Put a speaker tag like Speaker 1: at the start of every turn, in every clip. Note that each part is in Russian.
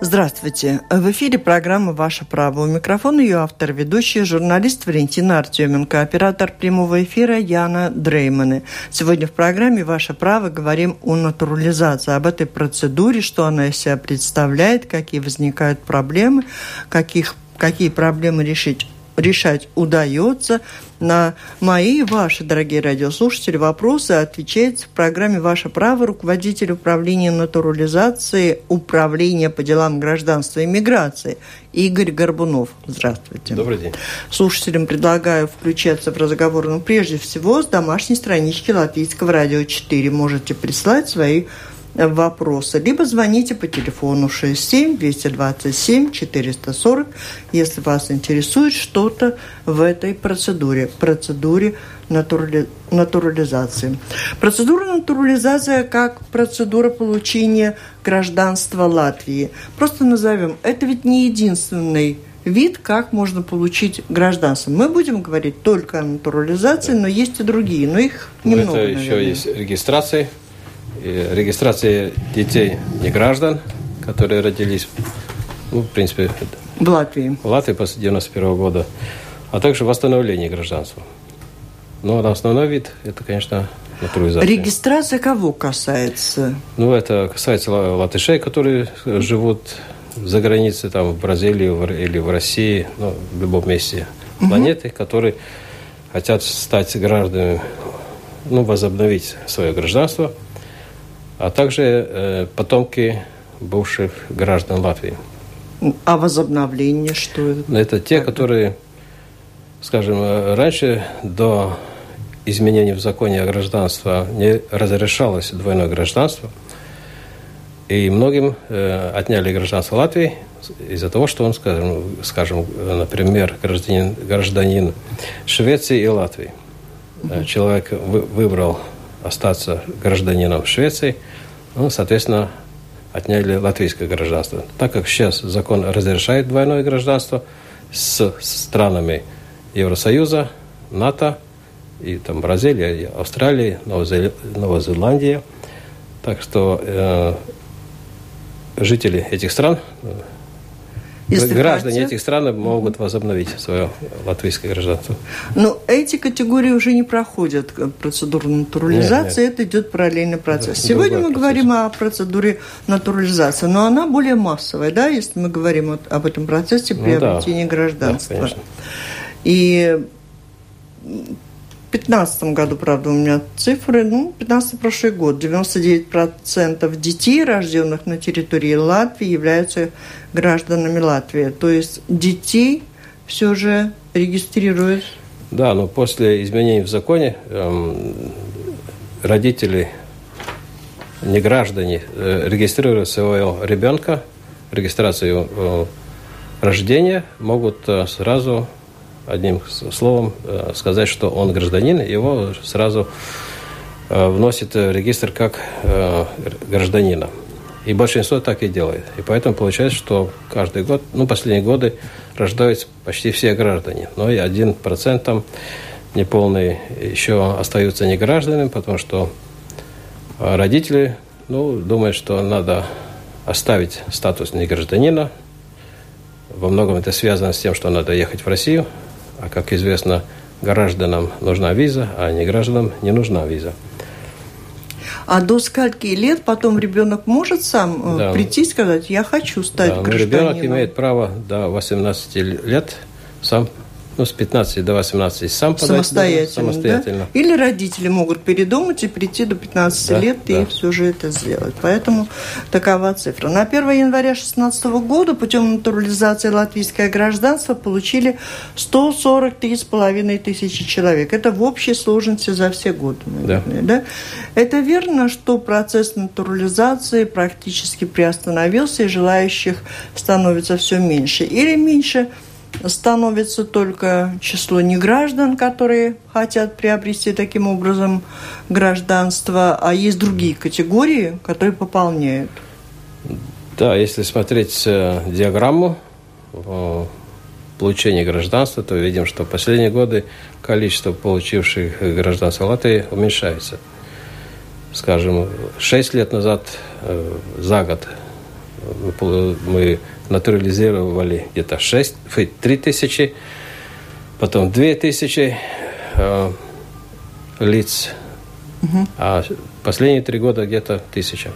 Speaker 1: Здравствуйте. В эфире программа «Ваше право». У микрофона ее автор, ведущий, журналист Валентина Артеменко, оператор прямого эфира Яна Дрейманы. Сегодня в программе «Ваше право» говорим о натурализации, об этой процедуре, что она из себя представляет, какие возникают проблемы, каких, какие проблемы решить решать удается. На мои ваши, дорогие радиослушатели, вопросы отвечает в программе «Ваше право» руководитель управления натурализации Управления по делам гражданства и миграции Игорь Горбунов. Здравствуйте.
Speaker 2: Добрый день.
Speaker 1: Слушателям предлагаю включаться в разговор, но прежде всего с домашней странички Латвийского радио 4. Можете прислать свои вопросы, либо звоните по телефону 67 227 440, если вас интересует что-то в этой процедуре, процедуре натурали... натурализации. Процедура натурализации как процедура получения гражданства Латвии. Просто назовем, это ведь не единственный вид, как можно получить гражданство. Мы будем говорить только о натурализации, но есть и другие, но их немного.
Speaker 2: Это еще наверное. есть регистрация регистрация детей не граждан, которые родились, ну, в принципе,
Speaker 1: в Латвии.
Speaker 2: В Латвии после 91 года, а также восстановление гражданства. Но основной вид – это, конечно, натурализация.
Speaker 1: Регистрация кого касается?
Speaker 2: Ну, это касается латышей, которые живут за границей, там, в Бразилии или в России, ну, в любом месте планеты, угу. которые хотят стать гражданами, ну, возобновить свое гражданство – а также э, потомки бывших граждан Латвии.
Speaker 1: А возобновление что это?
Speaker 2: Это те, которые, скажем, э, раньше до изменений в законе о гражданстве не разрешалось двойное гражданство, и многим э, отняли гражданство Латвии из-за того, что он, скажем, скажем например, гражданин, гражданин Швеции и Латвии. Угу. Человек вы, выбрал остаться гражданином Швеции, ну, соответственно, отняли латвийское гражданство. Так как сейчас закон разрешает двойное гражданство с странами Евросоюза, НАТО, и там Бразилия, и Австралия, Новая Зеландия. Так что э, жители этих стран Граждане этих стран могут возобновить свое латвийское гражданство.
Speaker 1: Но эти категории уже не проходят процедуру натурализации, нет, нет. это идет параллельный процесс. Да, Сегодня мы процесс. говорим о процедуре натурализации, но она более массовая, да, если мы говорим об этом процессе приобретения ну, да. гражданства. Да, И 2015 году, правда, у меня цифры, ну, 15 прошлый год, 99% детей, рожденных на территории Латвии, являются гражданами Латвии. То есть детей все же регистрируют.
Speaker 2: Да, но после изменений в законе эм, родители, не граждане, э, регистрируют своего ребенка, регистрацию э, рождения, могут э, сразу одним словом э, сказать, что он гражданин, его сразу э, вносит в регистр как э, гражданина. И большинство так и делает. И поэтому получается, что каждый год, ну, последние годы рождаются почти все граждане. Но и один процент там неполный еще остаются не гражданами, потому что родители ну, думают, что надо оставить статус негражданина. Во многом это связано с тем, что надо ехать в Россию, а как известно, гражданам нужна виза, а не гражданам не нужна виза.
Speaker 1: А до скольки лет потом ребенок может сам э, да. прийти и сказать, я хочу стать да, гражданином?
Speaker 2: Ребенок имеет право до 18 лет сам ну, с 15 до 18 сам подать.
Speaker 1: Самостоятельно, самостоятельно. Да? Или родители могут передумать и прийти до 15 да, лет да. и все же это сделать. Поэтому такова цифра. На 1 января 2016 года путем натурализации латвийское гражданство получили 143,5 тысячи человек. Это в общей сложности за все годы. Наверное, да. Да? Это верно, что процесс натурализации практически приостановился и желающих становится все меньше. Или меньше – становится только число неграждан, которые хотят приобрести таким образом гражданство, а есть другие категории, которые пополняют.
Speaker 2: Да, если смотреть э, диаграмму э, получения гражданства, то видим, что в последние годы количество получивших гражданство Латвии уменьшается. Скажем, 6 лет назад, э, за год мы натурализировали где-то 6, 3 тысячи, потом 2 тысячи э, лиц, угу. а последние три года где-то тысяча.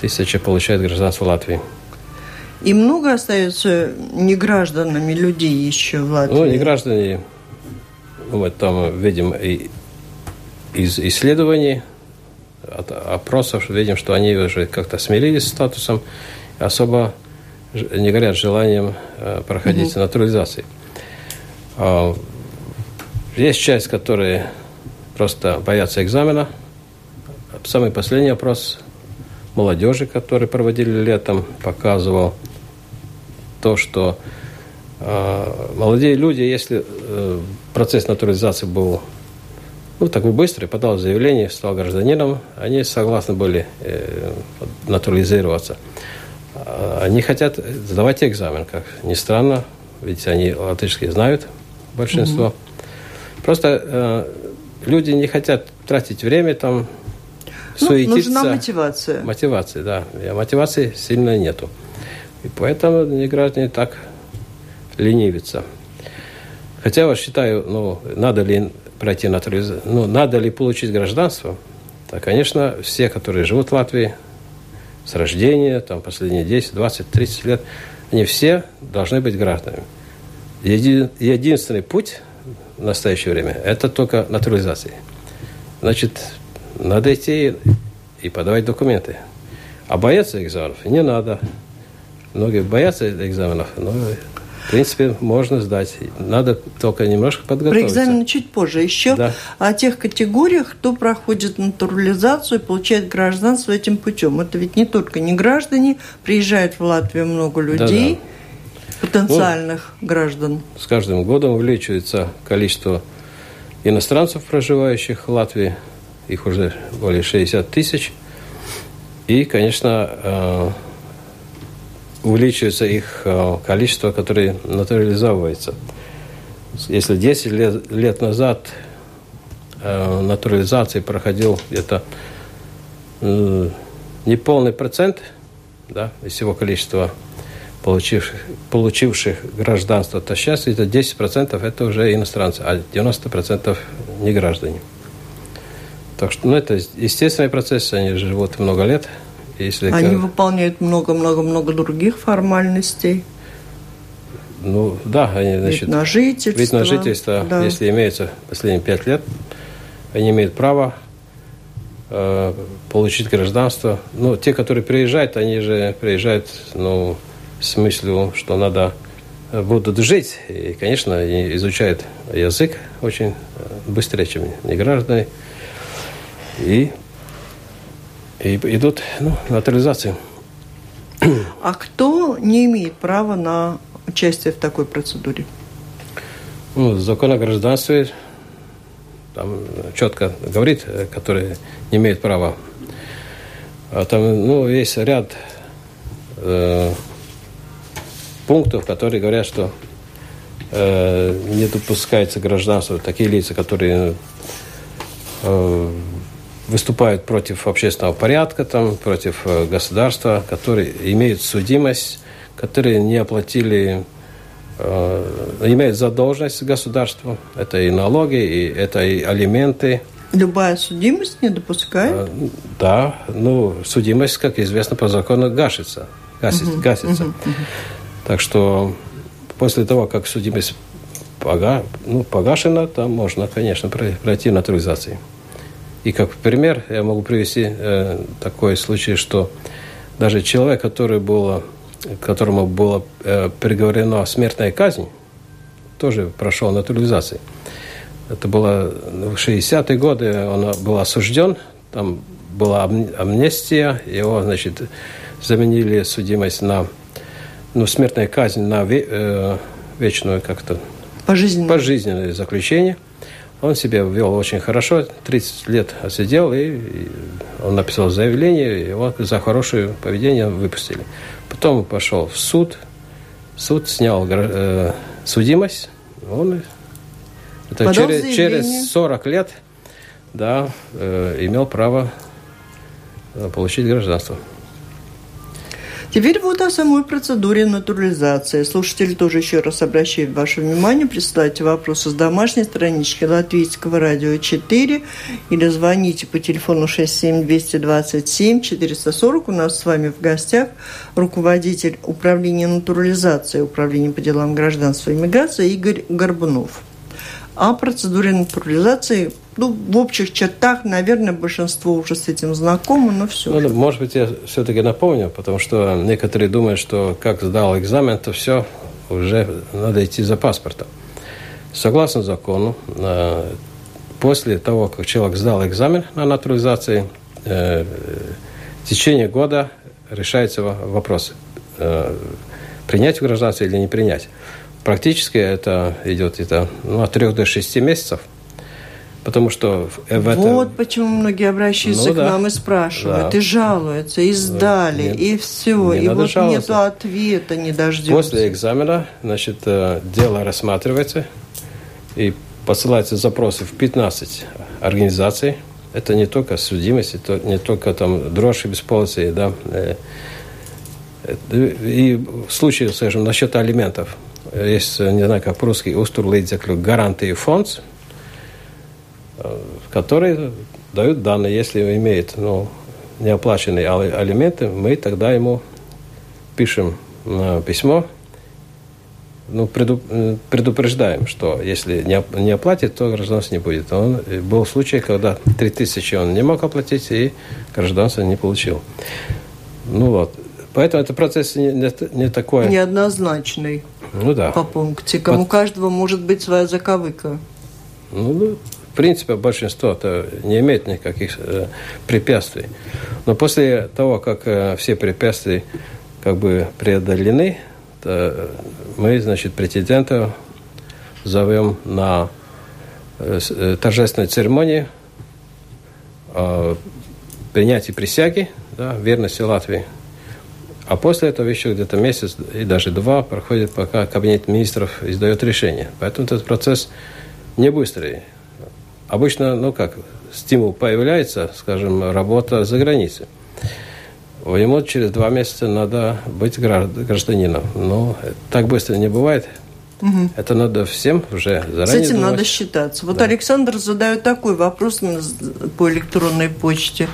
Speaker 2: Тысяча получает гражданство Латвии.
Speaker 1: И много остается негражданами людей еще в Латвии?
Speaker 2: Ну, неграждане, вот там видим и из исследований, от опросов видим, что они уже как-то смирились с статусом, особо не горят желанием э, проходить угу. натурализации. А, есть часть, которые просто боятся экзамена. Самый последний опрос молодежи, который проводили летом, показывал то, что э, молодые люди, если э, процесс натурализации был ну, такой быстрый, подал заявление, стал гражданином, они согласны были натурализироваться. Они хотят сдавать экзамен, как ни странно, ведь они латышский знают, большинство. Угу. Просто э, люди не хотят тратить время там,
Speaker 1: ну, суетиться. Нужна мотивация.
Speaker 2: Мотивация, да. А мотивации сильно нету. И поэтому не граждане так ленивятся. Хотя я считаю, ну, надо ли пройти натурализацию, ну, надо ли получить гражданство, то, конечно, все, которые живут в Латвии с рождения, там, последние 10, 20, 30 лет, они все должны быть гражданами. Еди, единственный путь в настоящее время – это только натурализация. Значит, надо идти и подавать документы. А бояться экзаменов не надо. Многие боятся экзаменов, но в принципе, можно сдать. Надо только немножко подготовиться.
Speaker 1: Про экзамены чуть позже. Еще да. о тех категориях, кто проходит натурализацию и получает гражданство этим путем. Это ведь не только не граждане, приезжает в Латвию много людей, да -да. потенциальных ну, граждан.
Speaker 2: С каждым годом увеличивается количество иностранцев, проживающих в Латвии. Их уже более 60 тысяч. И, конечно, э, увеличивается их э, количество, которое натурализовывается. Если 10 лет, лет назад э, натурализации проходил где-то э, неполный процент да, из всего количества получивших, получивших гражданство, то сейчас это 10% это уже иностранцы, а 90% не граждане. Так что ну, это естественный процесс, они живут много лет –
Speaker 1: если Они как... выполняют много-много-много других формальностей.
Speaker 2: Ну, да, они, значит...
Speaker 1: Вид на жительство.
Speaker 2: Вид на жительство, да. если имеется последние пять лет, они имеют право э, получить гражданство. Ну, те, которые приезжают, они же приезжают, ну, в смысле, что надо э, будут жить. И, конечно, они изучают язык очень э, быстрее, чем не граждане. И и идут ну, натурализацию.
Speaker 1: А кто не имеет права на участие в такой процедуре?
Speaker 2: Ну, закон о гражданстве там четко говорит, который не имеет права. А там ну, есть ряд э, пунктов, которые говорят, что э, не допускается гражданство такие лица, которые э, выступают против общественного порядка, там, против э, государства, которые имеют судимость, которые не оплатили, э, имеют задолженность государству. Это и налоги, и это и алименты.
Speaker 1: Любая судимость не допускает? Э,
Speaker 2: да, ну, судимость, как известно, по закону гасится. Гасит, угу, гасится. Угу, угу. Так что после того, как судимость пога, ну, погашена, там можно, конечно, пройти натурализацию. И как пример я могу привести э, такой случай, что даже человек, который был, которому была э, приговорена смертная казнь, тоже прошел натурализацию. Это было в 60-е годы, он был осужден, там была амнистия, его, значит, заменили судимость на, ну, смертная казнь на ве, э, вечную как-то...
Speaker 1: Пожизненное.
Speaker 2: Пожизненное заключение – он себя вел очень хорошо, 30 лет отсидел, и он написал заявление, его за хорошее поведение выпустили. Потом пошел в суд, суд снял э, судимость, он это через, через 40 лет да, э, имел право э, получить гражданство.
Speaker 1: Теперь вот о самой процедуре натурализации. Слушатели тоже еще раз обращают ваше внимание, присылайте вопросы с домашней странички Латвийского радио 4 или звоните по телефону 67 227 440. У нас с вами в гостях руководитель управления натурализации, управления по делам гражданства и миграции Игорь Горбунов. О процедуре натурализации ну, в общих чертах, наверное, большинство уже с этим знакомо, но все.
Speaker 2: Ну, может быть, я все-таки напомню, потому что некоторые думают, что как сдал экзамен, то все, уже надо идти за паспортом. Согласно закону, э, после того, как человек сдал экзамен на натурализации, э, в течение года решается вопрос, э, принять гражданство или не принять. Практически это идет это, ну, от 3 до 6 месяцев – Потому что
Speaker 1: в этом... Вот почему многие обращаются ну, к да. нам и спрашивают, да. и жалуются, и сдали, нет, и все. Не и вот нет ответа, не дождемся.
Speaker 2: После экзамена, значит, э, дело рассматривается, и посылаются запросы в 15 организаций. Это не только судимость, это не только там дрожь без полосы, да. Э, и в случае, скажем, насчет алиментов, есть, не знаю, как по-русски, устурлīdzekļu гарантии фонд, которые дают данные, если имеет ну, неоплаченные алименты, мы тогда ему пишем письмо, ну, предупреждаем, что если не оплатит, то гражданства не будет. Он, был случай, когда 3000 он не мог оплатить и гражданство не получил. Ну вот. Поэтому этот процесс не, не, не такой...
Speaker 1: Неоднозначный.
Speaker 2: Ну да.
Speaker 1: По пунктикам. Под... У каждого может быть своя заковыка.
Speaker 2: Ну, в принципе, большинство -то не имеет никаких э, препятствий. Но после того, как э, все препятствия как бы преодолены, то мы, значит, претендента зовем на э, э торжественную церемонию э, принятия присяги, да, верности Латвии. А после этого еще где-то месяц и даже два проходит, пока кабинет министров издает решение. Поэтому этот процесс не быстрый. Обычно, ну как, стимул появляется, скажем, работа за границей. Ему через два месяца надо быть гражданином. Но так быстро не бывает. Угу. Это надо всем уже заранее С
Speaker 1: этим думать. надо считаться. Вот да. Александр задает такой вопрос по электронной почте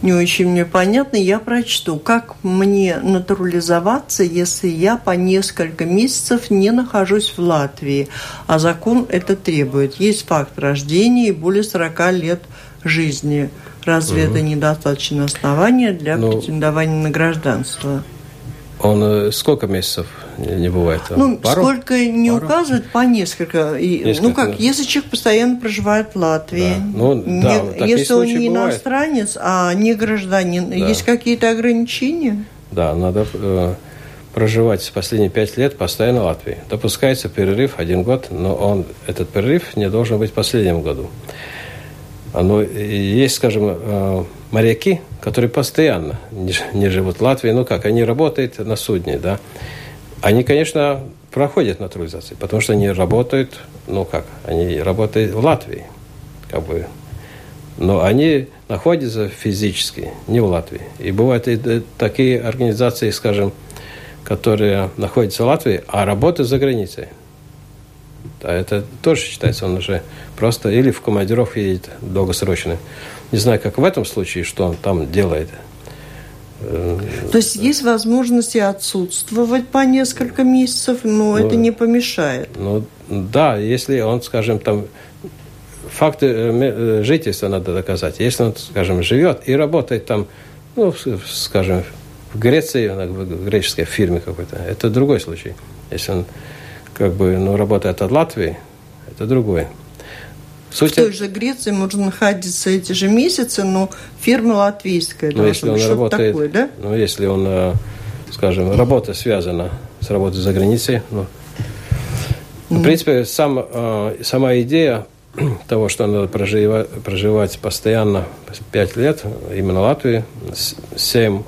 Speaker 1: не очень мне понятно, я прочту. Как мне натурализоваться, если я по несколько месяцев не нахожусь в Латвии, а закон это требует? Есть факт рождения и более 40 лет жизни. Разве угу. это недостаточно основания для ну, претендования на гражданство?
Speaker 2: Он э, сколько месяцев не бывает?
Speaker 1: Ну, Пару? сколько не Пару? указывают, по несколько. И, несколько. Ну как, если человек постоянно проживает в Латвии, да. ну, не, да, если он не бывает. иностранец, а не гражданин, да. есть какие-то ограничения?
Speaker 2: Да, надо э, проживать последние пять лет постоянно в Латвии. Допускается перерыв один год, но он, этот перерыв не должен быть в последнем году. Но есть, скажем, э, моряки, которые постоянно не, не живут в Латвии, ну как, они работают на судне, да, они, конечно, проходят натурализацию, потому что они работают, ну как, они работают в Латвии, как бы, но они находятся физически не в Латвии. И бывают и такие организации, скажем, которые находятся в Латвии, а работают за границей. А это тоже считается, он уже просто или в командировку едет долгосрочно. Не знаю, как в этом случае, что он там делает.
Speaker 1: То есть есть возможности отсутствовать по несколько месяцев, но ну, это не помешает.
Speaker 2: Ну да, если он, скажем, там факты э, э, жительства надо доказать. Если он, скажем, живет и работает там, ну, скажем, в Греции, в греческой фирме какой-то, это другой случай. Если он как бы, ну, работает от Латвии, это другой.
Speaker 1: Суть... В той же Греции можно находиться эти же месяцы, но фирма латвийская
Speaker 2: ну, если он работает, такое, да? Ну, если он, э, скажем, работа связана с работой за границей, ну, mm. в принципе, сам, э, сама идея того, что надо проживать, проживать постоянно 5 лет, именно в Латвии, 7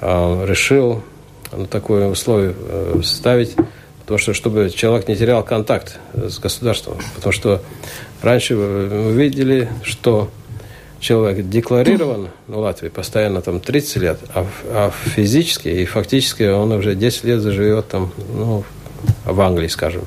Speaker 2: э, решил на такое условие ставить, потому что чтобы человек не терял контакт с государством, потому что Раньше мы видели, что человек декларирован в Латвии постоянно там 30 лет, а, а физически и фактически он уже 10 лет заживет там, ну, в Англии, скажем.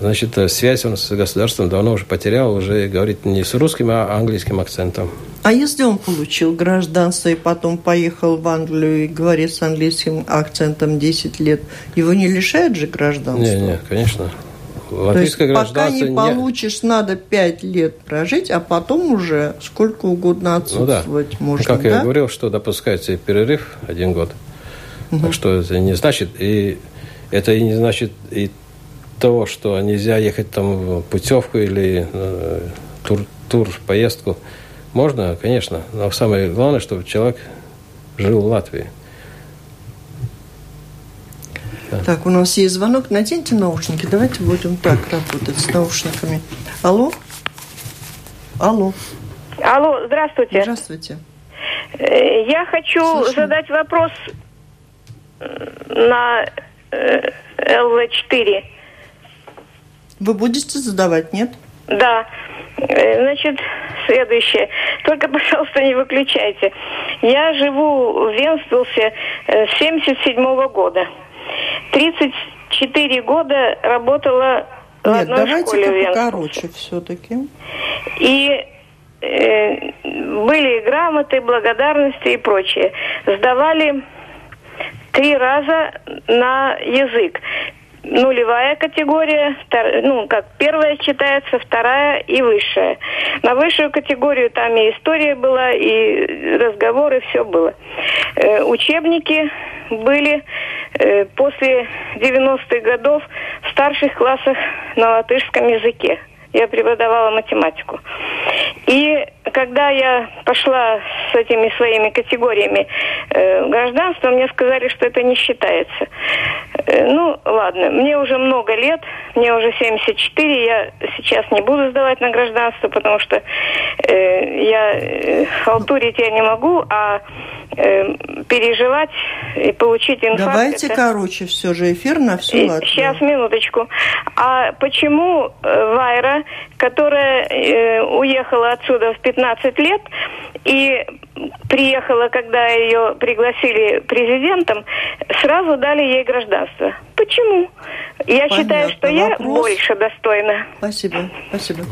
Speaker 2: Значит, э, связь он с государством давно уже потерял, уже говорит не с русским, а английским акцентом.
Speaker 1: А если он получил гражданство и потом поехал в Англию и говорит с английским акцентом 10 лет, его не лишают же гражданства?
Speaker 2: Нет, нет, конечно.
Speaker 1: Латвийское То есть пока не, не получишь, надо 5 лет прожить, а потом уже сколько угодно отсутствовать ну, да. можно.
Speaker 2: Как
Speaker 1: да?
Speaker 2: я говорил, что допускается перерыв один год. Угу. Так что это не значит, и это и не значит и того, что нельзя ехать там в путевку или э, тур, тур, поездку. Можно, конечно, но самое главное, чтобы человек жил в Латвии.
Speaker 1: Да. Так, у нас есть звонок. Наденьте наушники. Давайте будем так работать с наушниками. Алло? Алло.
Speaker 3: Алло, здравствуйте.
Speaker 1: Здравствуйте.
Speaker 3: Э, я хочу Слышно? задать вопрос на э, ЛВ-4.
Speaker 1: Вы будете задавать, нет?
Speaker 3: Да. Э, значит, следующее. Только, пожалуйста, не выключайте. Я живу в Венспилсе с 77 -го года. 34 года работала в
Speaker 1: Нет,
Speaker 3: одной
Speaker 1: давайте
Speaker 3: школе
Speaker 1: покороче все-таки.
Speaker 3: И э, были грамоты, благодарности и прочее. Сдавали три раза на язык нулевая категория, ну, как первая считается, вторая и высшая. На высшую категорию там и история была, и разговоры, все было. Э, учебники были э, после 90-х годов в старших классах на латышском языке я преподавала математику. И когда я пошла с этими своими категориями э, гражданства, мне сказали, что это не считается. Э, ну, ладно, мне уже много лет, мне уже 74, я сейчас не буду сдавать на гражданство, потому что э, я э, халтурить я не могу, а э, переживать и получить инфаркт.
Speaker 1: Давайте это... короче все же эфир на всю
Speaker 3: Латвию. Сейчас, минуточку. А почему э, Вайра, которая э, уехала отсюда в 15 лет и приехала, когда ее пригласили президентом, сразу дали ей гражданство? Почему? Я Понятно. считаю, что Вопрос. я больше достойна.
Speaker 1: Спасибо, спасибо.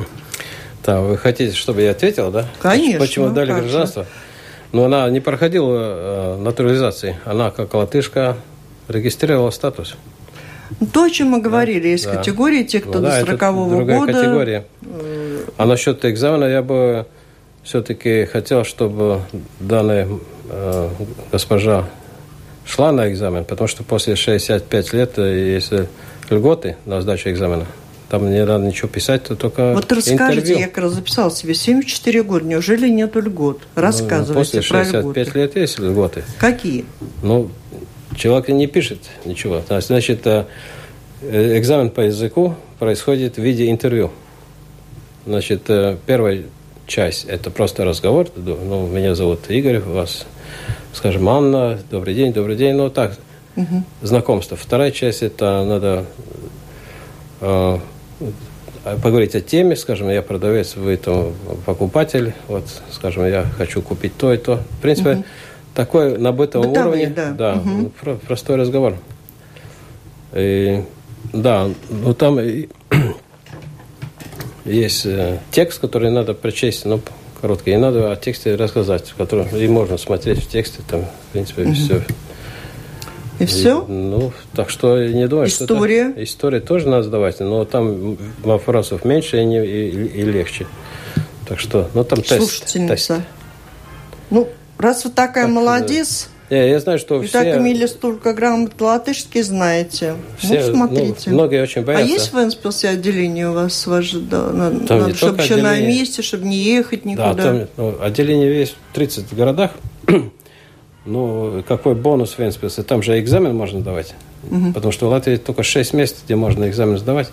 Speaker 2: Да, вы хотите, чтобы я ответил, да?
Speaker 1: Конечно.
Speaker 2: Почему дали гражданство? Же? Но она не проходила э, натурализации. Она, как латышка, регистрировала статус.
Speaker 1: Ну, то, о чем мы говорили, есть да. категории, те, кто ну, да, до 40 -го другая года.
Speaker 2: категория. А насчет экзамена я бы все-таки хотел, чтобы данная э, госпожа шла на экзамен, потому что после 65 лет, э, если льготы на сдачу экзамена, там не надо ничего писать, то только
Speaker 1: Вот расскажите, интервью. я как раз записал себе 74 года, неужели нет льгот? Ну, Рассказывайте ну,
Speaker 2: После 65 льготы. лет есть льготы.
Speaker 1: Какие?
Speaker 2: Ну, человек не пишет ничего. Значит, э, экзамен по языку происходит в виде интервью. Значит, э, первая часть – это просто разговор. Ну, меня зовут Игорь, вас, скажем, Анна, добрый день, добрый день. Ну, так, угу. знакомство. Вторая часть – это надо э, поговорить о теме, скажем, я продавец, вы там покупатель, вот, скажем, я хочу купить то и то. В принципе, угу. такой на бытовом Бытовые, уровне, да, да угу. простой разговор. И, да, ну там есть э, текст, который надо прочесть, ну, короткий, и надо о тексте рассказать, который и можно смотреть в тексте, там, в принципе, угу. все
Speaker 1: и все?
Speaker 2: Ну, так что не думаю,
Speaker 1: История?
Speaker 2: что История тоже надо сдавать, но там вопросов меньше и, не, и, и легче. Так что, ну там тест.
Speaker 1: Слушательница. Тест. Ну, раз вы такая так, молодец...
Speaker 2: Я, я знаю, что
Speaker 1: и
Speaker 2: все...
Speaker 1: так имели столько грамот латышский знаете.
Speaker 2: Все,
Speaker 1: ну, смотрите.
Speaker 2: Ну, многие очень боятся.
Speaker 1: А есть в Энспилсе отделение у вас, ваше, да, на, там надо, чтобы еще на месте, чтобы не ехать никуда? Да, там
Speaker 2: ну, отделение есть в 30 городах. Ну, какой бонус в Венспилсе? Там же экзамен можно давать. Угу. Потому что в Латвии только 6 мест, где можно экзамен сдавать.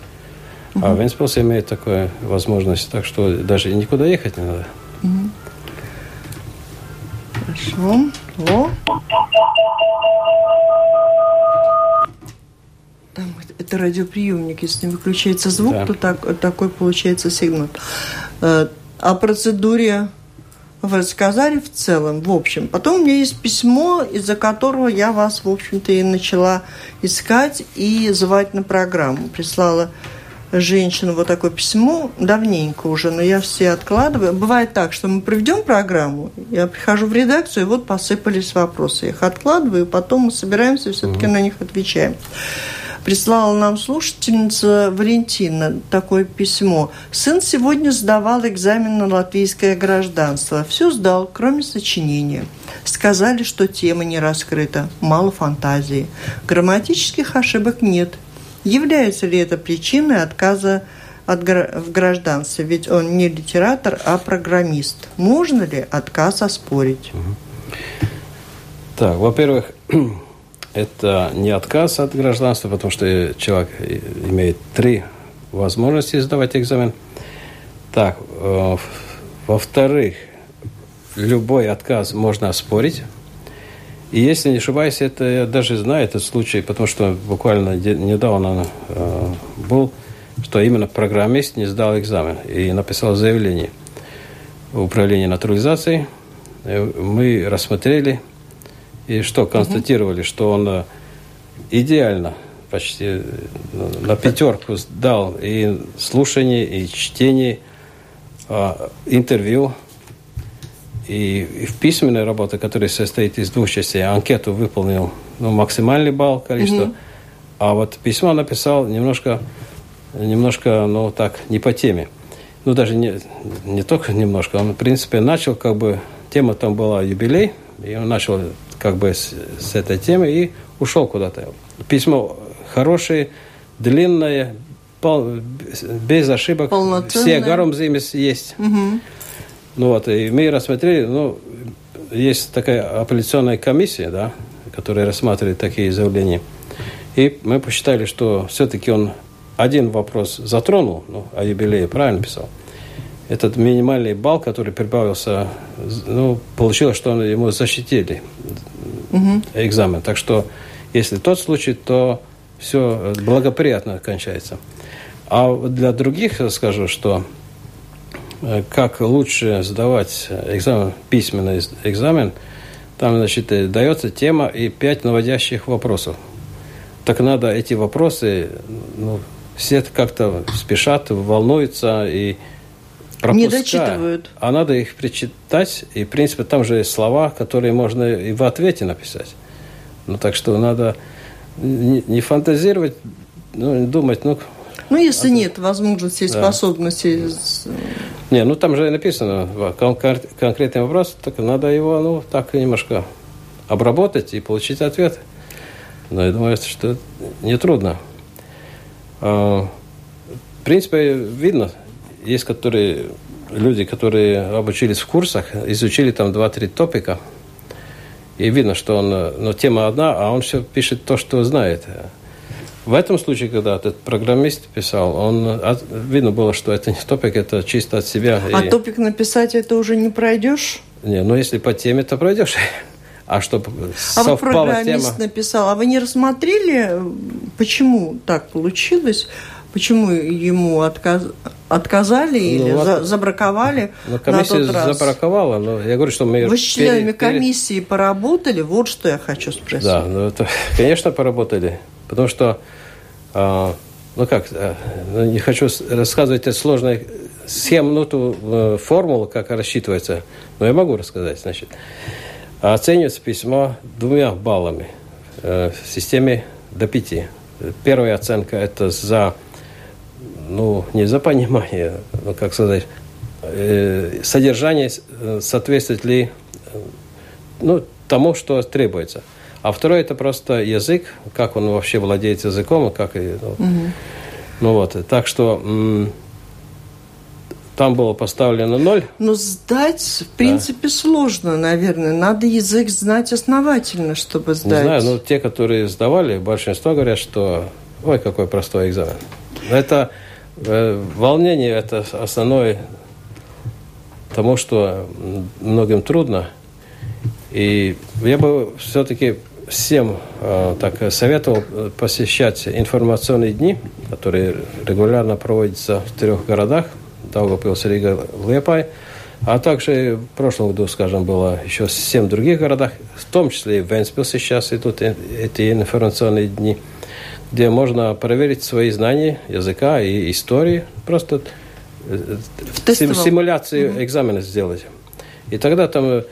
Speaker 2: Угу. А Венспилс имеет такую возможность, так что даже никуда ехать не надо. Угу.
Speaker 1: Хорошо. О. Там это радиоприемник, если выключается звук, да. то так, такой получается сигнал. О процедуре вы рассказали в целом, в общем. Потом у меня есть письмо, из-за которого я вас, в общем-то, и начала искать и звать на программу. Прислала женщину вот такое письмо, давненько уже, но я все откладываю. Бывает так, что мы проведем программу, я прихожу в редакцию, и вот посыпались вопросы. Я их откладываю, потом мы собираемся и все-таки mm-hmm. на них отвечаем прислала нам слушательница Валентина такое письмо. Сын сегодня сдавал экзамен на латвийское гражданство. Все сдал, кроме сочинения. Сказали, что тема не раскрыта, мало фантазии. Грамматических ошибок нет. Является ли это причиной отказа от, в гражданстве? Ведь он не литератор, а программист. Можно ли отказ оспорить?
Speaker 2: Так, во-первых, это не отказ от гражданства, потому что человек имеет три возможности сдавать экзамен. Так, э, во-вторых, любой отказ можно оспорить. И если не ошибаюсь, это я даже знаю этот случай, потому что буквально недавно э, был, что именно программист не сдал экзамен и написал заявление в управление натурализацией. Э, мы рассмотрели и что, констатировали, угу. что он э, идеально почти ну, на пятерку дал и слушание, и чтение, а, интервью, и, и в письменной работе, которая состоит из двух частей, анкету выполнил ну, максимальный балл количество, угу. а вот письмо написал немножко, немножко, ну так, не по теме. Ну, даже не, не только немножко, он, в принципе, начал, как бы, тема там была юбилей, и он начал как бы с, с этой темы и ушел куда-то. Письмо хорошее, длинное, пол, без ошибок. Все гарумзимис есть. Угу. Ну вот, и мы рассмотрели, ну, есть такая апелляционная комиссия, да, которая рассматривает такие заявления. И мы посчитали, что все-таки он один вопрос затронул, ну, о юбилее правильно писал этот минимальный балл, который прибавился, ну, получилось, что ему защитили угу. экзамен. Так что, если тот случай, то все благоприятно кончается. А для других скажу, что э, как лучше сдавать экзамен, письменный экзамен, там, значит, дается тема и пять наводящих вопросов. Так надо эти вопросы, ну, все как-то спешат, волнуются и пропуская. Не дочитывают. А надо их прочитать, и, в принципе, там же есть слова, которые можно и в ответе написать. Ну, так что надо не, не фантазировать, ну, думать, ну...
Speaker 1: Ну, если а, нет возможности и да. способности...
Speaker 2: Не, ну, там же написано конкретный вопрос, так надо его, ну, так немножко обработать и получить ответ. Но я думаю, что нетрудно. А, в принципе, видно, есть которые, люди, которые обучились в курсах, изучили там 2-3 топика, и видно, что он, ну, тема одна, а он все пишет то, что знает. В этом случае, когда этот программист писал, он, видно было, что это не топик, это чисто от себя.
Speaker 1: А и... топик написать это уже не пройдешь?
Speaker 2: Не, ну если по теме, то пройдешь. А чтобы
Speaker 1: а вот программист тема... написал, а вы не рассмотрели, почему так получилось? Почему ему отказ... отказали ну, или за... забраковали
Speaker 2: ну, комиссия на тот раз? забраковала, но я говорю, что мы...
Speaker 1: Вы с членами пере... комиссии поработали? Вот что я хочу спросить.
Speaker 2: Да, ну это, конечно, поработали. Потому что, а, ну как, а, ну, не хочу рассказывать эту сложную схему, ну, ту э, формулу, как рассчитывается, но я могу рассказать, значит. Оценивается письмо двумя баллами э, в системе до пяти. Первая оценка – это за ну, не за понимание, ну, как сказать, э, содержание э, соответствует ли э, ну, тому, что требуется. А второе это просто язык, как он вообще владеет языком, как ну, угу. ну вот, так что там было поставлено ноль.
Speaker 1: Но сдать, в принципе, да. сложно, наверное. Надо язык знать основательно, чтобы сдать.
Speaker 2: Не знаю, но те, которые сдавали, большинство говорят, что ой, какой простой экзамен. Это волнение – это основное тому, что многим трудно. И я бы все-таки всем э, так советовал посещать информационные дни, которые регулярно проводятся в трех городах, Даугавпилс, Рига, Лепай. А также в прошлом году, скажем, было еще в 7 других городах, в том числе и в Венспилсе сейчас идут эти информационные дни, где можно проверить свои знания языка и истории, просто сим, симуляцию mm-hmm. экзамена сделать. И тогда там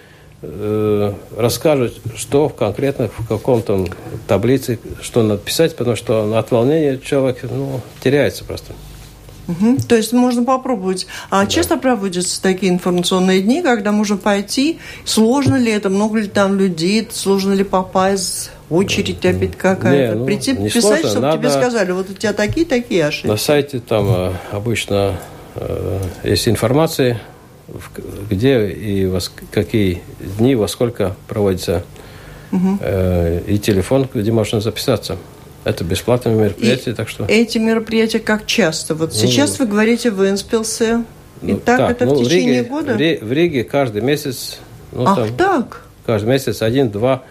Speaker 2: э, расскажут, что конкретно в каком-то таблице, что надо писать, потому что от волнения человек ну, теряется просто.
Speaker 1: Угу. То есть можно попробовать. А да. часто проводятся такие информационные дни, когда можно пойти. Сложно ли это? Много ли там людей? Сложно ли попасть? Очередь опять какая-то.
Speaker 2: ну,
Speaker 1: Прийти
Speaker 2: не
Speaker 1: писать,
Speaker 2: сложно.
Speaker 1: чтобы Надо... тебе сказали, вот у тебя такие-такие ошибки.
Speaker 2: На сайте там э, обычно э, есть информация, где и во какие дни, во сколько проводится угу. э, и телефон, где можно записаться. Это бесплатное мероприятие, и так что...
Speaker 1: Эти мероприятия как часто? Вот ну, сейчас вы говорите в Инспилсе. Ну, и так, так это ну, в течение
Speaker 2: Риге,
Speaker 1: года?
Speaker 2: В Риге каждый месяц...
Speaker 1: Ну, Ах, там, так?
Speaker 2: Каждый месяц один-два.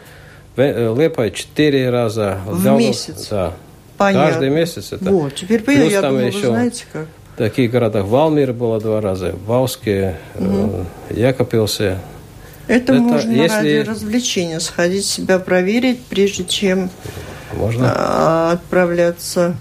Speaker 2: Э, Лепа четыре раза.
Speaker 1: В Даугав, месяц?
Speaker 2: Да.
Speaker 1: Понятно.
Speaker 2: Каждый месяц это.
Speaker 1: Вот, теперь понятно. Я думаю, еще вы знаете как.
Speaker 2: В таких городах Валмир было два раза, Вауске, угу. э, Якопилсе.
Speaker 1: Это, это можно если... ради развлечения сходить, себя проверить, прежде чем
Speaker 2: можно?
Speaker 1: А, отправляться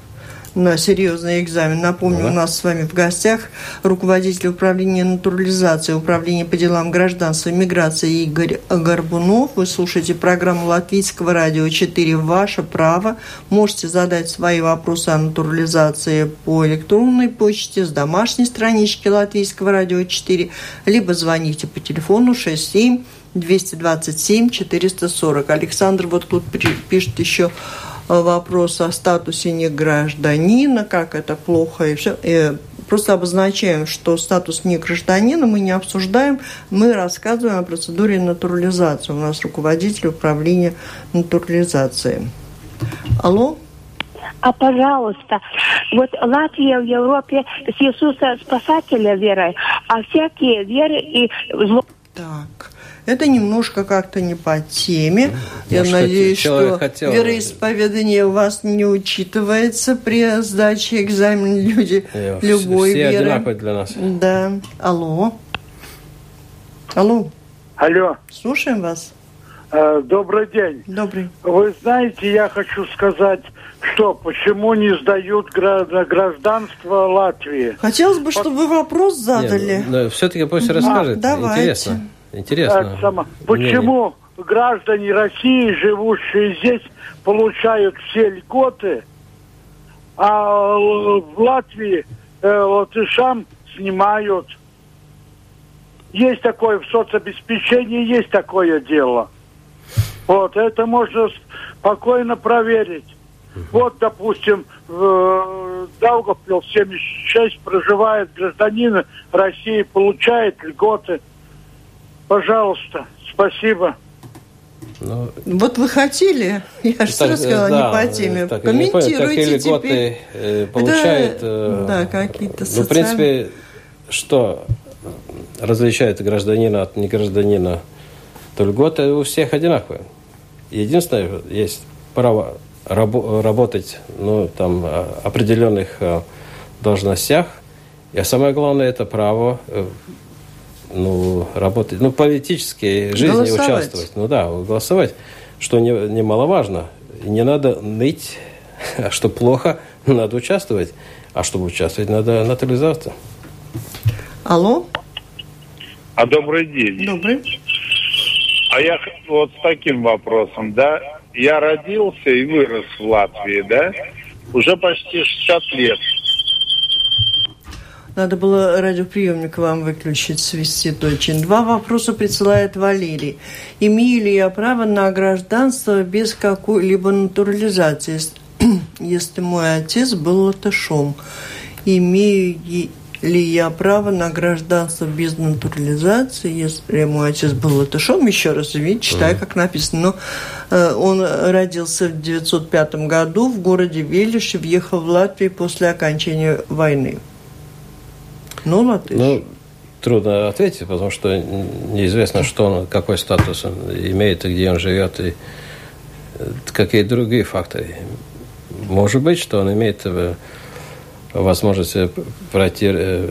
Speaker 1: на серьезный экзамен. Напомню, да. у нас с вами в гостях руководитель управления натурализации, управления по делам гражданства и миграции Игорь Горбунов. Вы слушаете программу Латвийского радио 4 «Ваше право». Можете задать свои вопросы о натурализации по электронной почте с домашней странички Латвийского радио 4, либо звоните по телефону 67 227 440. Александр вот тут пишет еще вопрос о статусе негражданина, как это плохо и все. И просто обозначаем, что статус негражданина мы не обсуждаем, мы рассказываем о процедуре натурализации. У нас руководитель управления натурализации. Алло?
Speaker 4: А пожалуйста, вот Латвия в Европе с Иисуса Спасателя верой, а всякие веры и зло...
Speaker 1: Так. Это немножко как-то не по теме. Я надеюсь, что хотел... вероисповедание у вас не учитывается при сдаче экзамена люди
Speaker 2: Я,
Speaker 1: любой
Speaker 2: все
Speaker 1: веры.
Speaker 2: одинаковые для нас.
Speaker 1: Да. Алло. Алло.
Speaker 5: Алло.
Speaker 1: Слушаем вас.
Speaker 5: Э, добрый день.
Speaker 1: Добрый.
Speaker 5: Вы знаете, я хочу сказать, что почему не сдают гражданство Латвии?
Speaker 1: Хотелось бы, чтобы вы вопрос задали.
Speaker 2: Нет, ну, все-таки пусть расскажет. А, давайте. Интересно. Интересно.
Speaker 5: Само, почему не... граждане России, живущие здесь, получают все льготы, а в Латвии э, латышам снимают? Есть такое в соцобеспечении, есть такое дело. Вот, это можно спокойно проверить. Вот, допустим, в Даугавпилс 76 проживает гражданин России, получает льготы – Пожалуйста, спасибо.
Speaker 1: Ну, вот вы хотели, я же сразу сказала, да, не по теме. Так, Комментируйте
Speaker 2: теперь. Годы, э, получает, Это,
Speaker 1: э, да, какие-то
Speaker 2: социальные... Ну, в принципе, что различает гражданина от негражданина, то льготы у всех одинаковые. Единственное, есть право рабо- работать ну, там, определенных э, должностях, и самое главное, это право э, ну, работать, ну, политической жизни голосовать. участвовать. Ну да, голосовать, что не, немаловажно. Не надо ныть, а что плохо, надо участвовать. А чтобы участвовать, надо натурализоваться.
Speaker 1: Алло?
Speaker 6: А добрый день.
Speaker 1: Добрый.
Speaker 6: А я вот с таким вопросом, да, я родился и вырос в Латвии, да, уже почти 60 лет.
Speaker 1: Надо было радиоприемник вам выключить, свести точно. Два вопроса присылает Валерий. Имею ли я право на гражданство без какой-либо натурализации, если мой отец был латышом? Имею ли я право на гражданство без натурализации, если мой отец был латышом? Еще раз, видите, читаю, как написано. Но э, он родился в 1905 году в городе Велиш и въехал в Латвию после окончания войны. Ну, латыш.
Speaker 2: Ну, трудно ответить, потому что неизвестно, что он, какой статус он имеет и где он живет, и э, какие другие факторы. Может быть, что он имеет э, возможность пройти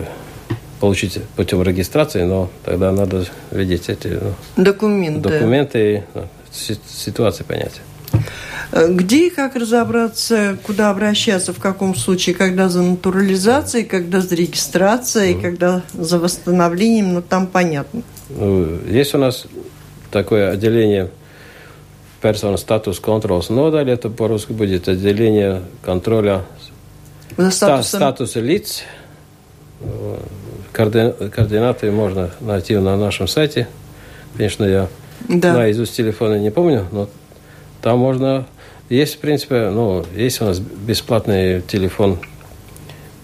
Speaker 2: получить путем регистрации, но тогда надо видеть эти ну,
Speaker 1: документы,
Speaker 2: документы и ну, ситуации понять.
Speaker 1: Э, где и как разобраться, куда обращаться, в каком случае, когда за натурализацией, когда за регистрацией, mm. когда за восстановлением, ну там понятно.
Speaker 2: Ну, есть у нас такое отделение персона статус контролс нодаль, это по-русски будет отделение контроля статусом... статуса лиц. Координ... Координаты можно найти на нашем сайте. Конечно, я да. наизусть телефона не помню, но там можно есть, в принципе, ну, есть у нас бесплатный телефон,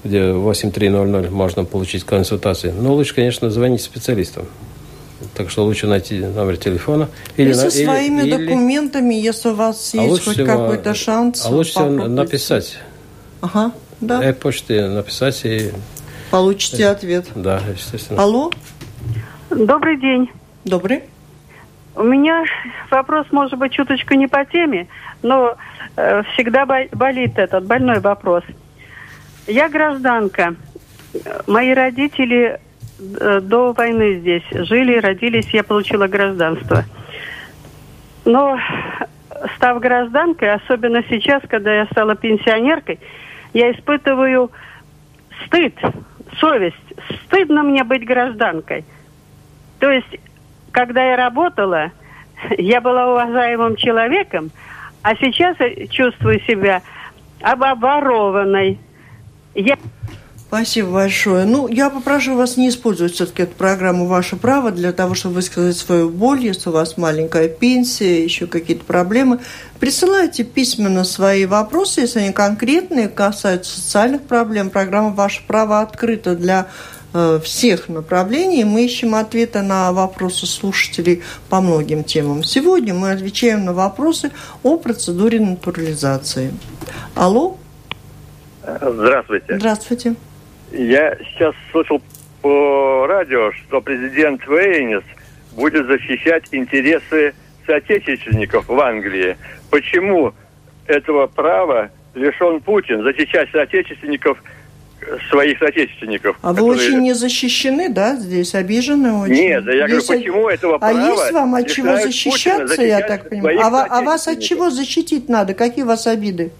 Speaker 2: где 8300 можно получить консультации. Но лучше, конечно, звонить специалистам. Так что лучше найти номер телефона.
Speaker 1: Или, со своими или, документами, если у вас а есть хоть какой-то шанс.
Speaker 2: А лучше всего написать.
Speaker 1: Ага, да.
Speaker 2: Э, почте написать и...
Speaker 1: Получите ответ.
Speaker 2: Да, естественно.
Speaker 1: Алло.
Speaker 7: Добрый день.
Speaker 1: Добрый.
Speaker 7: У меня вопрос, может быть, чуточку не по теме, но э, всегда болит этот больной вопрос. Я гражданка. Мои родители э, до войны здесь жили, родились, я получила гражданство. Но став гражданкой, особенно сейчас, когда я стала пенсионеркой, я испытываю стыд, совесть. Стыдно мне быть гражданкой. То есть, когда я работала, я была уважаемым человеком, а сейчас чувствую себя обворованной. Я...
Speaker 1: Спасибо большое. Ну, я попрошу вас не использовать все-таки эту программу «Ваше право» для того, чтобы высказать свою боль, если у вас маленькая пенсия, еще какие-то проблемы. Присылайте письменно свои вопросы, если они конкретные, касаются социальных проблем. Программа «Ваше право» открыта для всех направлений. Мы ищем ответы на вопросы слушателей по многим темам. Сегодня мы отвечаем на вопросы о процедуре натурализации. Алло?
Speaker 8: Здравствуйте.
Speaker 1: Здравствуйте.
Speaker 8: Я сейчас слышал по радио, что президент Вейнис будет защищать интересы соотечественников в Англии. Почему этого права лишен Путин защищать соотечественников – своих соотечественников.
Speaker 1: А которые... вы очень не защищены, да, здесь обижены очень?
Speaker 8: Нет, да я есть... говорю, почему этого права
Speaker 1: А есть вам от чего защищаться, я так понимаю? А, а вас от чего защитить надо? Какие у вас обиды?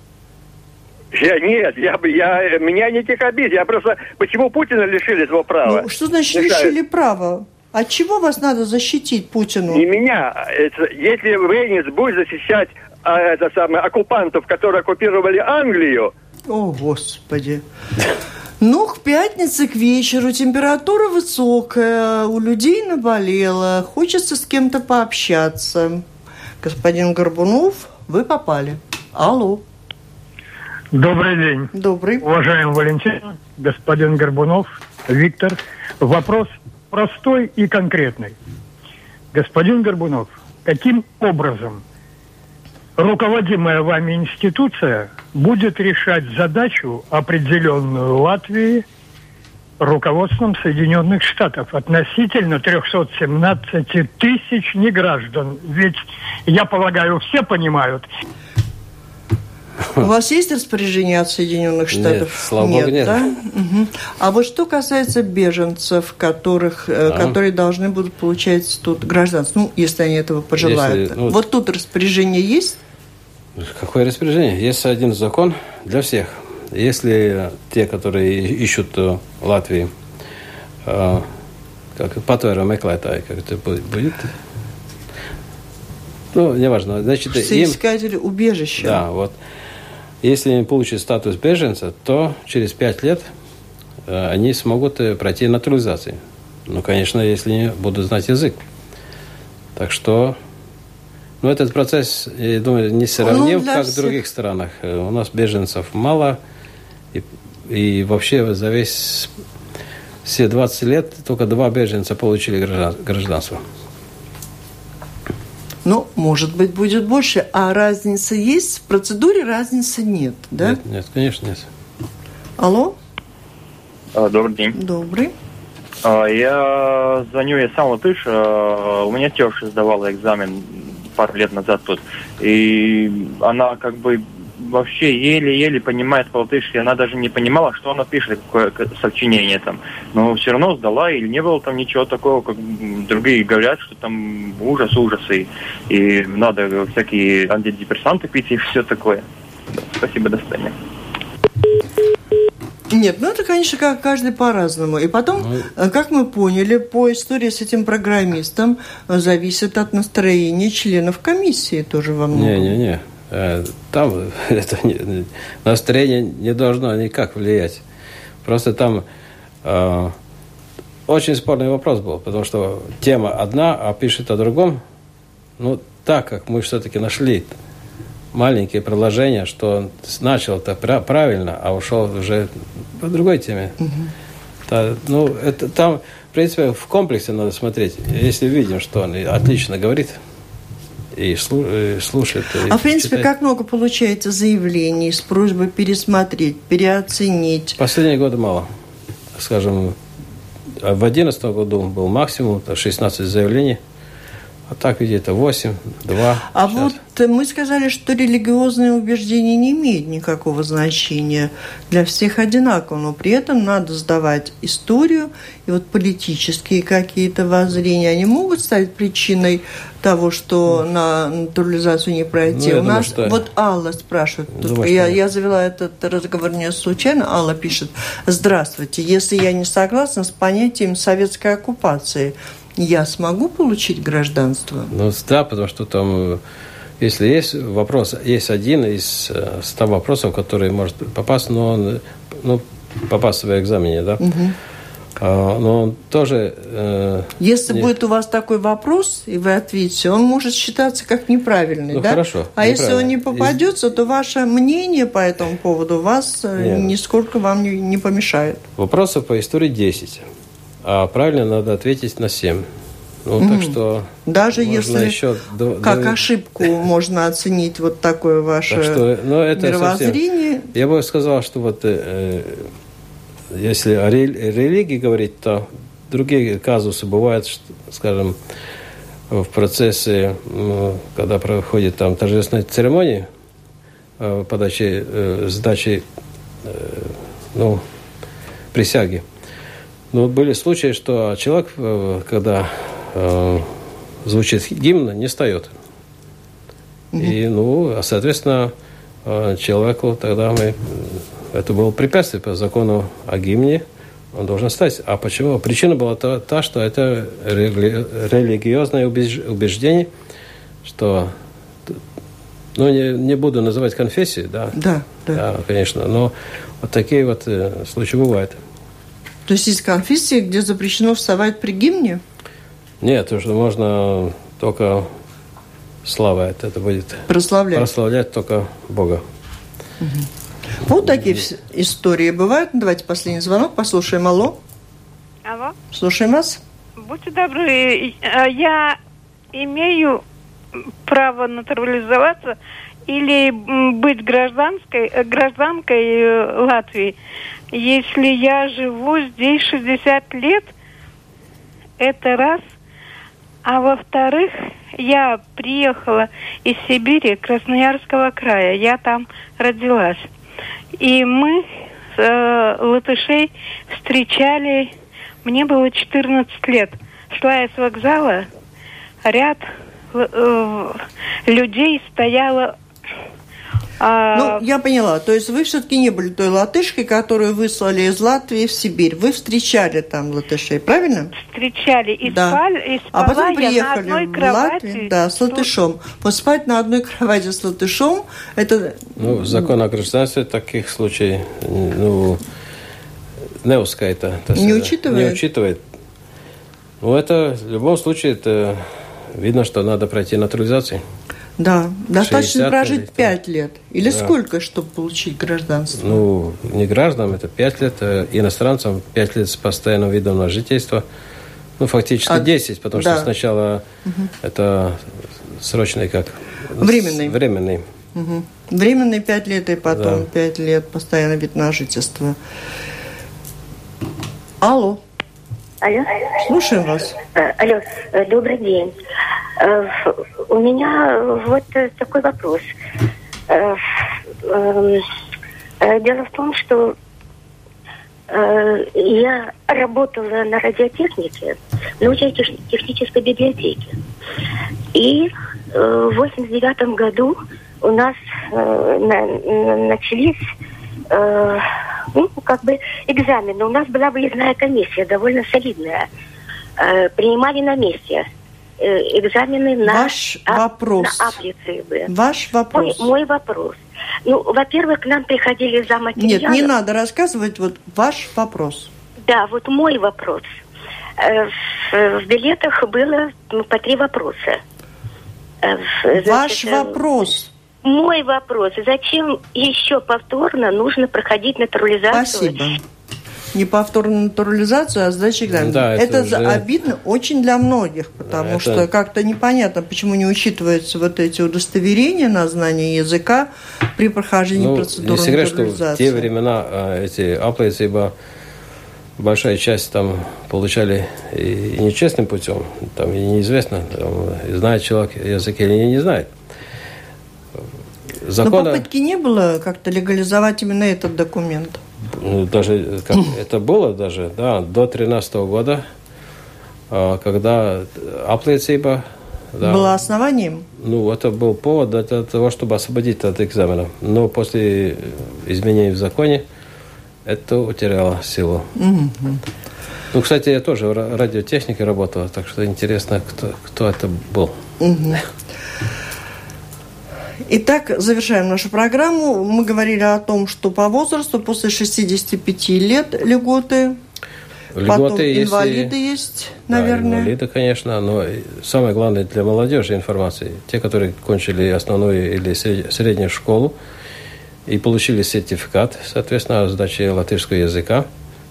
Speaker 8: Я нет, я я меня никаких обид. Я просто почему Путина лишили этого права?
Speaker 1: Ну, что значит Решаю. лишили права? От чего вас надо защитить Путину?
Speaker 8: Не меня. Это, если Вейнис будет защищать а, это самое, оккупантов, которые оккупировали Англию.
Speaker 1: О, Господи. Ну, к пятнице, к вечеру температура высокая, у людей наболело, хочется с кем-то пообщаться. Господин Горбунов, вы попали. Алло.
Speaker 9: Добрый день.
Speaker 1: Добрый.
Speaker 9: Уважаемый Валентин, господин Горбунов, Виктор. Вопрос простой и конкретный. Господин Горбунов, каким образом руководимая вами институция будет решать задачу, определенную Латвии руководством Соединенных Штатов относительно 317 тысяч неграждан. Ведь, я полагаю, все понимают,
Speaker 1: у вас есть распоряжение от Соединенных Штатов? Нет,
Speaker 2: слава нет, богу, нет. Да?
Speaker 1: Угу. А вот что касается беженцев, которых, а? которые должны будут получать тут гражданство, ну, если они этого пожелают. Если, ну, вот тут распоряжение есть?
Speaker 2: Какое распоряжение? Есть один закон для всех. Если те, которые ищут в Латвии, э, как патвера meklētāji, как это будет, ну, неважно. Значит,
Speaker 1: Соискатели им, убежища.
Speaker 2: Да, вот. Если они получат статус беженца, то через пять лет э, они смогут э, пройти натурализацию. Ну, конечно, если не будут знать язык. Так что но этот процесс, я думаю, не сравним, ну, как всех. в других странах. У нас беженцев мало, и, и вообще за весь все 20 лет только два беженца получили гражданство.
Speaker 1: Ну, может быть, будет больше. А разница есть? В процедуре разницы нет, да?
Speaker 2: Нет, нет конечно, нет.
Speaker 1: Алло?
Speaker 10: А, добрый день.
Speaker 1: Добрый.
Speaker 10: А, я звоню, я сам латыш. А, у меня теща сдавала экзамен пару лет назад тут. И она как бы вообще еле-еле понимает по-латышски. Она даже не понимала, что она пишет, какое сочинение там. Но все равно сдала, или не было там ничего такого, как другие говорят, что там ужас, ужасы, и надо всякие антидепрессанты пить и все такое. Спасибо, до свидания.
Speaker 1: Нет, ну это, конечно, как каждый по-разному. И потом, ну, э, как мы поняли, по истории с этим программистом э, зависит от настроения членов комиссии тоже во многом.
Speaker 2: Не-не-не. Э, там это не, настроение не должно никак влиять. Просто там э, очень спорный вопрос был, потому что тема одна, а пишет о другом. Ну, так как мы все-таки нашли маленькие предложения, что он начал это правильно, а ушел уже по другой теме. Угу. Да, ну, это там, в принципе, в комплексе надо смотреть. Если видим, что он отлично говорит и слушает. И
Speaker 1: а в принципе, читает. как много получается заявлений с просьбой пересмотреть, переоценить?
Speaker 2: Последние годы мало. Скажем, в 2011 году был максимум 16 заявлений. А так где-то 8, 2.
Speaker 1: А сейчас. вот мы сказали, что религиозные убеждения не имеют никакого значения. Для всех одинаково, но при этом надо сдавать историю и вот политические какие-то воззрения. Они могут стать причиной того, что ну, на натурализацию не пройти. Ну, У нас думаю, что... вот Алла спрашивает. Думаю, я, я завела этот разговор не случайно. Алла пишет: Здравствуйте. Если я не согласна с понятием советской оккупации, я смогу получить гражданство?
Speaker 2: Ну да, потому что там, э, если есть вопрос, есть один из э, ста вопросов, который может попасть, но он, ну, попасть в экзамене, да? Угу. Но он тоже...
Speaker 1: Э, Если не... будет у вас такой вопрос, и вы ответите, он может считаться как неправильный,
Speaker 2: ну,
Speaker 1: да?
Speaker 2: хорошо.
Speaker 1: А если он не попадется, Из... то ваше мнение по этому поводу вас Нет. нисколько вам не, не помешает.
Speaker 2: Вопросов по истории 10 а правильно надо ответить на 7. Ну, так что
Speaker 1: даже если еще до, как до... ошибку можно оценить вот такое ваше так что, ну, это мировоззрение.
Speaker 2: Совсем... Я бы сказал, что вот э, если о религии говорить, то другие казусы бывают, что, скажем, в процессе, когда проходит там торжественная церемония э, подачи, э, сдачи э, ну, присяги. Но были случаи, что человек, э, когда э, звучит гимн, не встает. Угу. И, ну, соответственно, э, человеку тогда мы... Это было препятствие по закону о гимне. Он должен стать. А почему? Причина была та, та что это рели, религиозное убеждение, что ну, не, не буду называть конфессии, да.
Speaker 1: Да, да.
Speaker 2: Да, конечно. Но вот такие вот э, случаи бывают.
Speaker 1: То есть есть конфессии, где запрещено вставать при гимне?
Speaker 2: Нет, то, что можно только славать, это будет
Speaker 1: прославлять,
Speaker 2: прославлять только Бога.
Speaker 1: Угу. Вот такие истории бывают. Давайте последний звонок, послушаем. Алло.
Speaker 11: Алло.
Speaker 1: Слушаем вас.
Speaker 11: Будьте добры, э, я имею право натурализоваться или быть гражданской, э, гражданкой э, Латвии – если я живу здесь 60 лет, это раз. А во-вторых, я приехала из Сибири, Красноярского края. Я там родилась. И мы э, латышей встречали, мне было 14 лет. Шла я с вокзала, ряд э, людей стояло
Speaker 1: а... Ну, я поняла. То есть вы все-таки не были той латышкой, которую выслали из Латвии в Сибирь. Вы встречали там латышей, правильно?
Speaker 11: Встречали. И да. спали, и
Speaker 1: а потом приехали в кровати, Латвию да, с латышом. Вот спать на одной кровати с латышом, это...
Speaker 2: Ну, закон о гражданстве таких случаев, ну, не ускайта.
Speaker 1: Не учитывает?
Speaker 2: Не учитывает. Ну, это в любом случае, это видно, что надо пройти натурализацию.
Speaker 1: Да, достаточно прожить пять лет. Или да. сколько, чтобы получить гражданство?
Speaker 2: Ну, не гражданам, это пять лет, а иностранцам пять лет с постоянным видом на жительство. Ну, фактически а, 10, потому да. что сначала угу. это срочный как?
Speaker 1: Временный.
Speaker 2: Временный.
Speaker 1: Угу. Временный пять лет и потом пять да. лет постоянный вид на жительство. Алло.
Speaker 12: Алло.
Speaker 1: Слушаем вас.
Speaker 12: Э, алло, э, добрый день. Э, у меня вот такой вопрос. эм, дело в том, что я работала на радиотехнике, на учебно-технической библиотеке. И в 89 году у нас на, начались э, ну, как бы экзамены. У нас была выездная комиссия, довольно солидная. Э, принимали на месте э, экзамены на,
Speaker 1: Ваш а, вопрос.
Speaker 12: на апплицибы.
Speaker 1: Ваш вопрос.
Speaker 12: Мой, мой вопрос. Ну, во-первых, к нам приходили за материалом.
Speaker 1: Нет, не надо рассказывать. Вот ваш вопрос.
Speaker 12: Да, вот мой вопрос. Э, в, в билетах было ну, по три вопроса.
Speaker 1: Э, значит, Ваш вопрос.
Speaker 12: Мой вопрос. Зачем еще повторно нужно проходить натурализацию?
Speaker 1: Спасибо. Не повторную натурализацию, а сдача экзамена. Да, это это уже... обидно очень для многих, потому это... что как-то непонятно, почему не учитываются вот эти удостоверения на знание языка при прохождении ну, процедуры не секрет, натурализации.
Speaker 2: Что в те времена а, эти аплейцибо большая часть там получали и, нечестным путем, там и неизвестно, там, знает человек язык или не знает.
Speaker 1: Закона... Но попытки не было как-то легализовать именно этот документ?
Speaker 2: Ну, даже как, это было даже, да, до 2013 года, а, когда аплицейба
Speaker 1: да. Было основанием?
Speaker 2: Ну, это был повод для того, чтобы освободить от экзамена. Но после изменений в законе это утеряло силу. Угу. Ну, кстати, я тоже в радиотехнике работал, так что интересно, кто, кто это был. Угу.
Speaker 1: Итак, завершаем нашу программу. Мы говорили о том, что по возрасту после 65 лет льготы, Льготы Потом инвалиды если... есть, наверное.
Speaker 2: Да, инвалиды, конечно, но самое главное для молодежи информации. Те, которые кончили основную или среднюю школу, и получили сертификат, соответственно, о сдаче латышского языка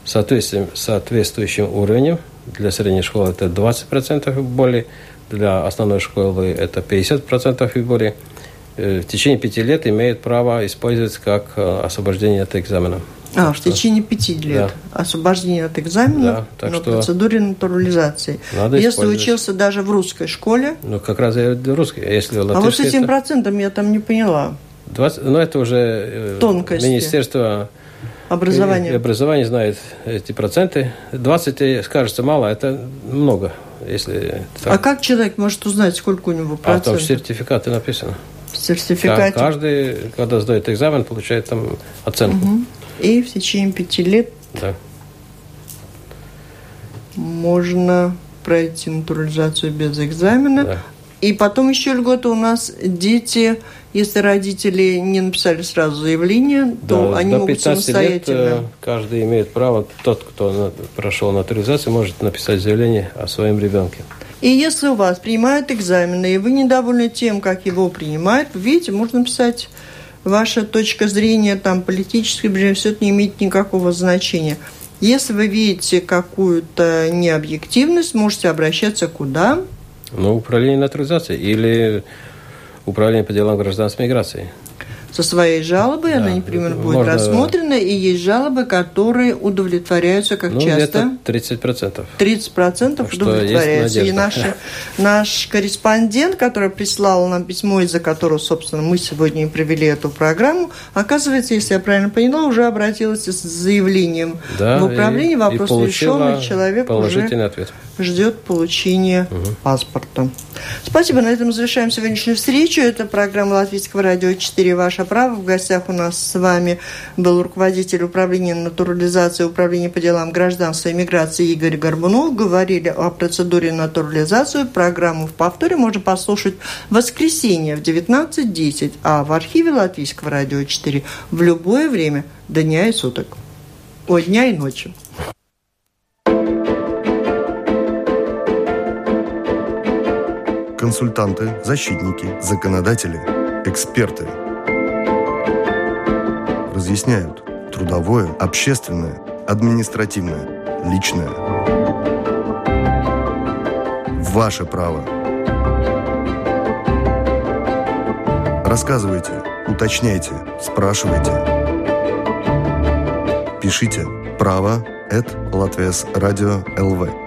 Speaker 2: соответствующим, соответствующим уровнем. Для средней школы это 20% и более, для основной школы это 50% и более. Э, в течение пяти лет имеют право использовать как э, освобождение от экзамена.
Speaker 1: А, в течение пяти лет да. освобождение от экзамена да, на процедуре натурализации. Надо если учился даже в русской школе.
Speaker 2: Ну, как раз я русский. А если
Speaker 1: а вот с этим процентом я там не поняла.
Speaker 2: 20, ну, это уже э, Тонкости. Министерство образования. образования знает эти проценты. 20, кажется, мало, это много. Если
Speaker 1: так. А как человек может узнать, сколько у него процентов? А
Speaker 2: там в сертификате написано.
Speaker 1: Сертификате?
Speaker 2: Каждый, когда сдает экзамен, получает там оценку. Угу.
Speaker 1: И в течение пяти лет
Speaker 2: да.
Speaker 1: можно пройти натурализацию без экзамена. Да. И потом еще льгота у нас дети если родители не написали сразу заявление, то да, они до могут самостоятельно. Лет
Speaker 2: каждый имеет право, тот, кто прошел натурализацию, может написать заявление о своем ребенке.
Speaker 1: И если у вас принимают экзамены, и вы недовольны тем, как его принимают, видите, можно написать ваша точка зрения, там, политическая, все это не имеет никакого значения. Если вы видите какую-то необъективность, можете обращаться куда?
Speaker 2: Ну, управление натурализацией или Управление по делам гражданской миграции.
Speaker 1: Со своей жалобой да. она непременно будет Можно... рассмотрена, и есть жалобы, которые удовлетворяются как
Speaker 2: ну,
Speaker 1: часто?
Speaker 2: 30%.
Speaker 1: 30% удовлетворяются. И наш, наш корреспондент, который прислал нам письмо, из-за которого, собственно, мы сегодня и провели эту программу, оказывается, если я правильно поняла, уже обратилась с заявлением
Speaker 2: да,
Speaker 1: в управление. Вопрос и решенный, человек уже
Speaker 2: ответ.
Speaker 1: ждет получения угу. паспорта. Спасибо. На этом завершаем сегодняшнюю встречу. Это программа Латвийского радио 4 «Ваша право». В гостях у нас с вами был руководитель управления натурализации управления по делам гражданства и миграции Игорь Горбунов. Говорили о процедуре натурализации. Программу в повторе можно послушать в воскресенье в 19.10, а в архиве Латвийского радио 4 в любое время дня и суток. О дня и ночи.
Speaker 13: Консультанты, защитники, законодатели, эксперты. Разъясняют трудовое, общественное, административное, личное. Ваше право. Рассказывайте, уточняйте, спрашивайте. Пишите право at Латвес Радио ЛВ.